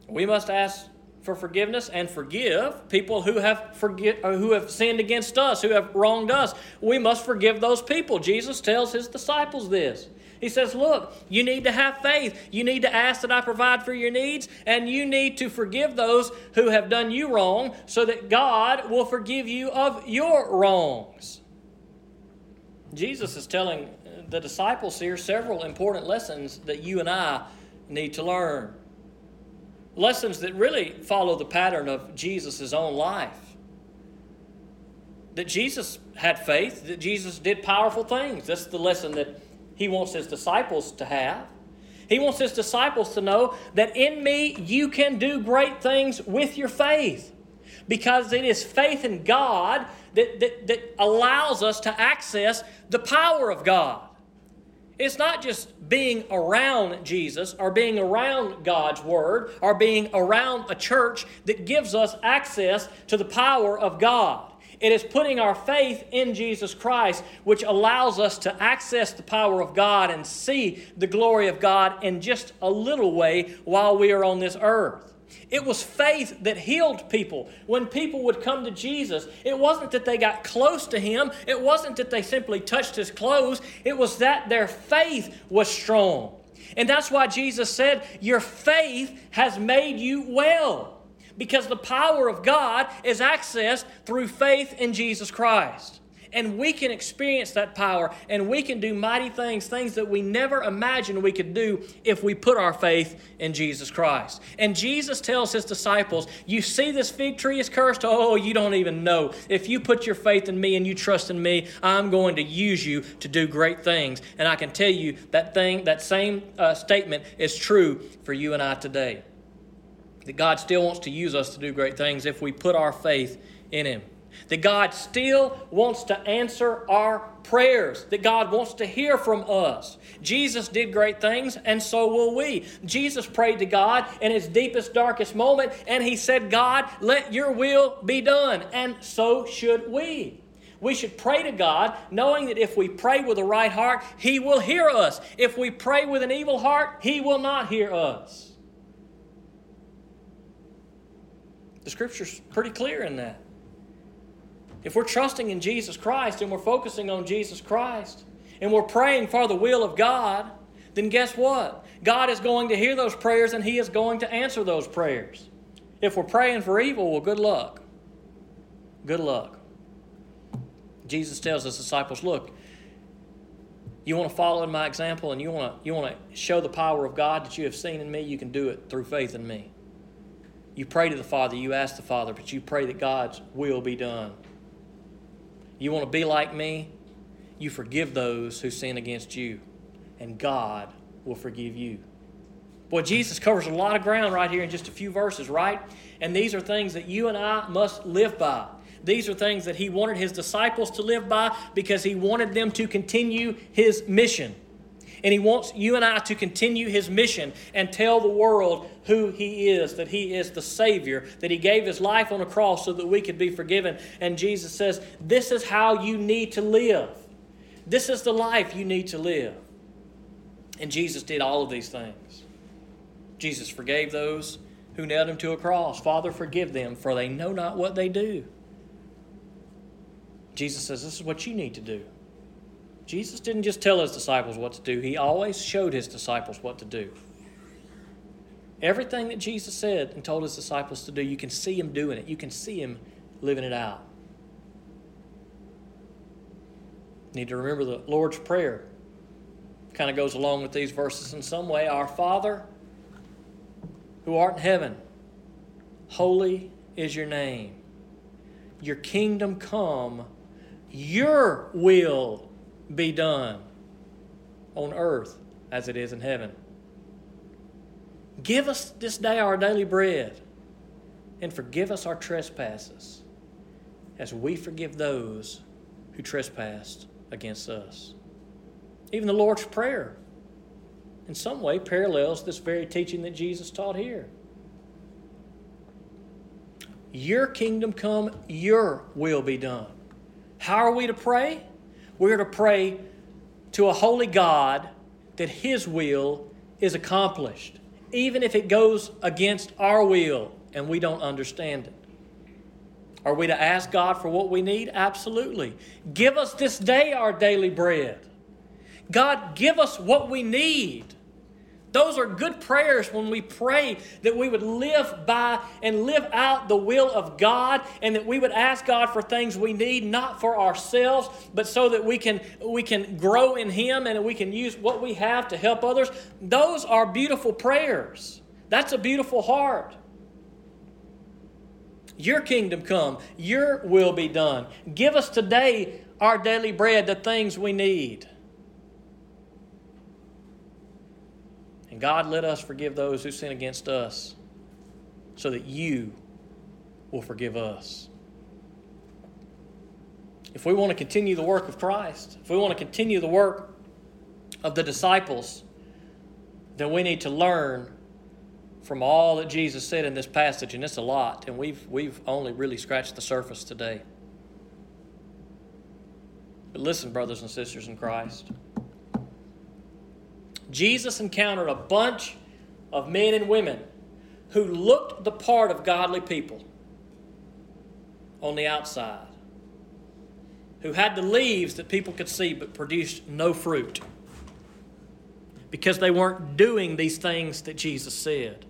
We must ask for forgiveness and forgive people who have forget, uh, who have sinned against us, who have wronged us. We must forgive those people. Jesus tells his disciples this. He says, Look, you need to have faith. You need to ask that I provide for your needs, and you need to forgive those who have done you wrong so that God will forgive you of your wrongs. Jesus is telling the disciples here several important lessons that you and I need to learn. Lessons that really follow the pattern of Jesus' own life. That Jesus had faith, that Jesus did powerful things. That's the lesson that he wants his disciples to have. He wants his disciples to know that in me you can do great things with your faith. Because it is faith in God that, that, that allows us to access the power of God. It's not just being around Jesus or being around God's Word or being around a church that gives us access to the power of God. It is putting our faith in Jesus Christ, which allows us to access the power of God and see the glory of God in just a little way while we are on this earth. It was faith that healed people. When people would come to Jesus, it wasn't that they got close to him, it wasn't that they simply touched his clothes, it was that their faith was strong. And that's why Jesus said, Your faith has made you well because the power of God is accessed through faith in Jesus Christ. And we can experience that power and we can do mighty things, things that we never imagined we could do if we put our faith in Jesus Christ. And Jesus tells his disciples, You see this fig tree is cursed? Oh, you don't even know. If you put your faith in me and you trust in me, I'm going to use you to do great things. And I can tell you that thing, that same uh, statement is true for you and I today that God still wants to use us to do great things if we put our faith in Him. That God still wants to answer our prayers, that God wants to hear from us. Jesus did great things, and so will we. Jesus prayed to God in his deepest, darkest moment, and he said, God, let your will be done. And so should we. We should pray to God knowing that if we pray with a right heart, He will hear us. If we pray with an evil heart, He will not hear us. The scripture's pretty clear in that. If we're trusting in Jesus Christ and we're focusing on Jesus Christ and we're praying for the will of God, then guess what? God is going to hear those prayers and He is going to answer those prayers. If we're praying for evil, well, good luck. Good luck. Jesus tells his disciples, look, you want to follow in my example and you want to, you want to show the power of God that you have seen in me, you can do it through faith in me. You pray to the Father, you ask the Father, but you pray that God's will be done. You want to be like me? You forgive those who sin against you, and God will forgive you. Boy, Jesus covers a lot of ground right here in just a few verses, right? And these are things that you and I must live by. These are things that he wanted his disciples to live by because he wanted them to continue his mission. And He wants you and I to continue His mission and tell the world who He is, that He is the Savior, that He gave His life on a cross so that we could be forgiven. And Jesus says, This is how you need to live. This is the life you need to live. And Jesus did all of these things. Jesus forgave those who nailed him to a cross. Father, forgive them, for they know not what they do. Jesus says, This is what you need to do. Jesus didn't just tell his disciples what to do, he always showed his disciples what to do. Everything that Jesus said and told his disciples to do, you can see him doing it. You can see him living it out. You need to remember the Lord's Prayer. Kind of goes along with these verses in some way. Our Father, who art in heaven, holy is your name. Your kingdom come, your will be done on earth as it is in heaven. Give us this day our daily bread, and forgive us our trespasses, as we forgive those who trespassed against us. Even the Lord's Prayer, in some way, parallels this very teaching that Jesus taught here. Your kingdom come, your will be done. How are we to pray? We're to pray to a holy God that His will is accomplished, even if it goes against our will and we don't understand it. Are we to ask God for what we need? Absolutely. Give us this day our daily bread. God, give us what we need. Those are good prayers when we pray that we would live by and live out the will of God and that we would ask God for things we need, not for ourselves, but so that we can, we can grow in Him and we can use what we have to help others. Those are beautiful prayers. That's a beautiful heart. Your kingdom come, your will be done. Give us today our daily bread, the things we need. And God, let us forgive those who sin against us so that you will forgive us. If we want to continue the work of Christ, if we want to continue the work of the disciples, then we need to learn from all that Jesus said in this passage, and it's a lot, and we've, we've only really scratched the surface today. But listen, brothers and sisters in Christ. Jesus encountered a bunch of men and women who looked the part of godly people on the outside, who had the leaves that people could see but produced no fruit because they weren't doing these things that Jesus said.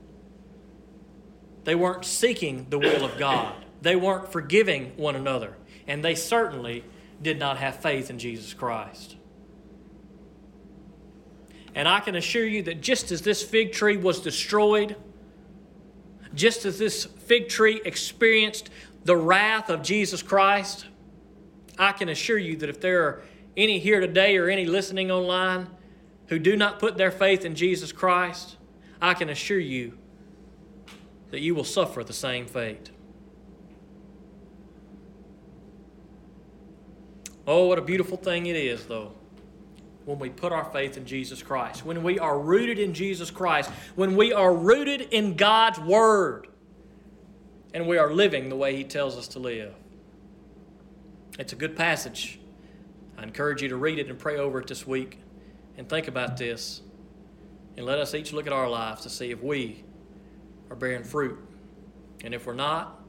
They weren't seeking the will of God. They weren't forgiving one another. And they certainly did not have faith in Jesus Christ. And I can assure you that just as this fig tree was destroyed, just as this fig tree experienced the wrath of Jesus Christ, I can assure you that if there are any here today or any listening online who do not put their faith in Jesus Christ, I can assure you that you will suffer the same fate. Oh, what a beautiful thing it is, though when we put our faith in Jesus Christ, when we are rooted in Jesus Christ, when we are rooted in God's Word, and we are living the way He tells us to live. It's a good passage. I encourage you to read it and pray over it this week and think about this. And let us each look at our lives to see if we are bearing fruit. And if we're not,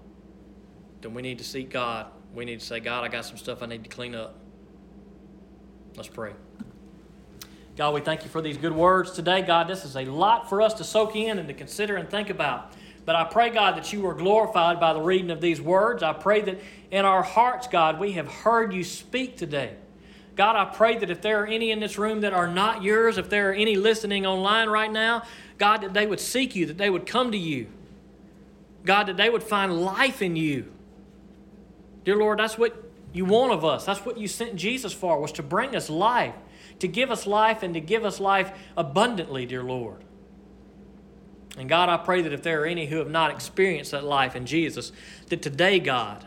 then we need to seek God. We need to say, God, I got some stuff I need to clean up. Let's pray. God, we thank you for these good words today. God, this is a lot for us to soak in and to consider and think about. But I pray, God, that you are glorified by the reading of these words. I pray that in our hearts, God, we have heard you speak today. God, I pray that if there are any in this room that are not yours, if there are any listening online right now, God, that they would seek you, that they would come to you. God, that they would find life in you. Dear Lord, that's what you want of us. That's what you sent Jesus for, was to bring us life to give us life and to give us life abundantly, dear Lord. And God, I pray that if there are any who have not experienced that life in Jesus, that today, God,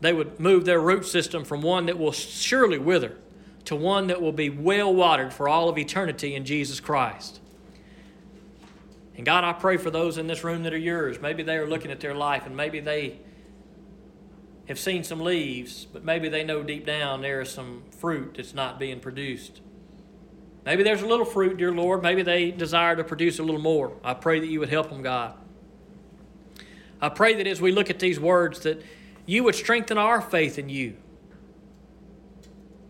they would move their root system from one that will surely wither to one that will be well watered for all of eternity in Jesus Christ. And God, I pray for those in this room that are yours. Maybe they are looking at their life and maybe they have seen some leaves, but maybe they know deep down there is some fruit that's not being produced. Maybe there's a little fruit, dear Lord. Maybe they desire to produce a little more. I pray that you would help them, God. I pray that as we look at these words, that you would strengthen our faith in you.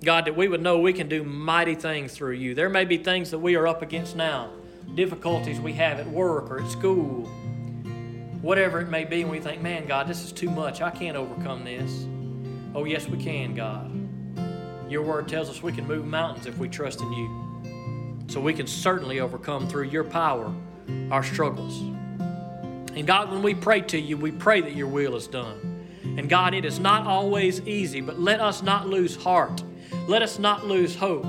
God, that we would know we can do mighty things through you. There may be things that we are up against now, difficulties we have at work or at school, whatever it may be, and we think, man, God, this is too much. I can't overcome this. Oh, yes, we can, God. Your word tells us we can move mountains if we trust in you. So we can certainly overcome through your power our struggles. And God, when we pray to you, we pray that your will is done. And God, it is not always easy, but let us not lose heart. Let us not lose hope.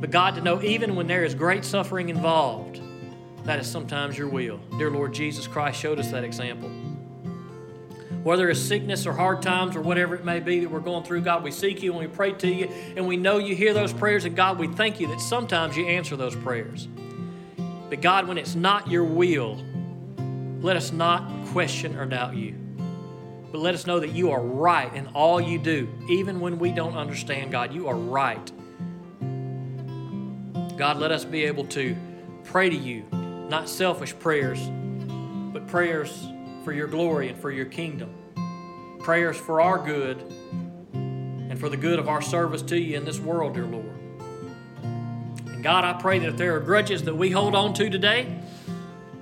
But God, to know even when there is great suffering involved, that is sometimes your will. Dear Lord Jesus Christ showed us that example. Whether it's sickness or hard times or whatever it may be that we're going through, God, we seek you and we pray to you and we know you hear those prayers. And God, we thank you that sometimes you answer those prayers. But God, when it's not your will, let us not question or doubt you. But let us know that you are right in all you do, even when we don't understand, God. You are right. God, let us be able to pray to you, not selfish prayers, but prayers for your glory and for your kingdom. Prayers for our good and for the good of our service to you in this world, dear Lord. And God, I pray that if there are grudges that we hold on to today,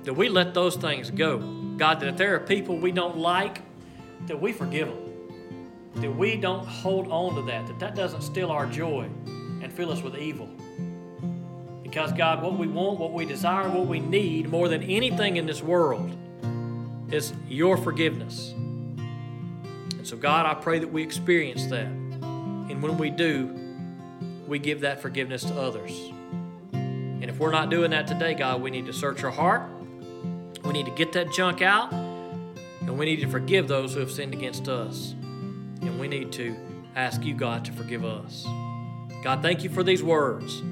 that we let those things go. God, that if there are people we don't like, that we forgive them. That we don't hold on to that, that that doesn't steal our joy and fill us with evil. Because, God, what we want, what we desire, what we need more than anything in this world is your forgiveness. And so, God, I pray that we experience that. And when we do, we give that forgiveness to others. And if we're not doing that today, God, we need to search our heart. We need to get that junk out. And we need to forgive those who have sinned against us. And we need to ask you, God, to forgive us. God, thank you for these words.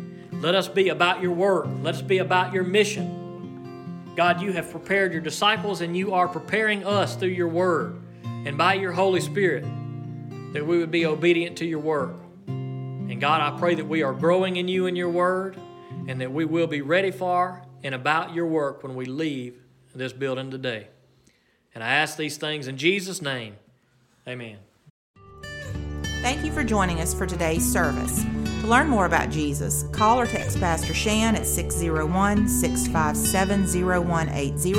Let us be about your work. Let us be about your mission. God, you have prepared your disciples and you are preparing us through your word and by your Holy Spirit that we would be obedient to your work. And God, I pray that we are growing in you and your word and that we will be ready for and about your work when we leave this building today. And I ask these things in Jesus' name. Amen. Thank you for joining us for today's service. To learn more about Jesus, call or text Pastor Shan at 601 657 0180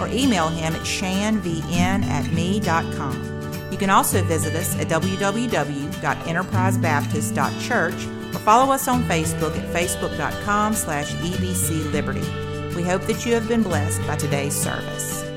or email him at shanvn at me.com. You can also visit us at www.enterprisebaptist.church or follow us on Facebook at facebook.com slash ebcliberty. We hope that you have been blessed by today's service.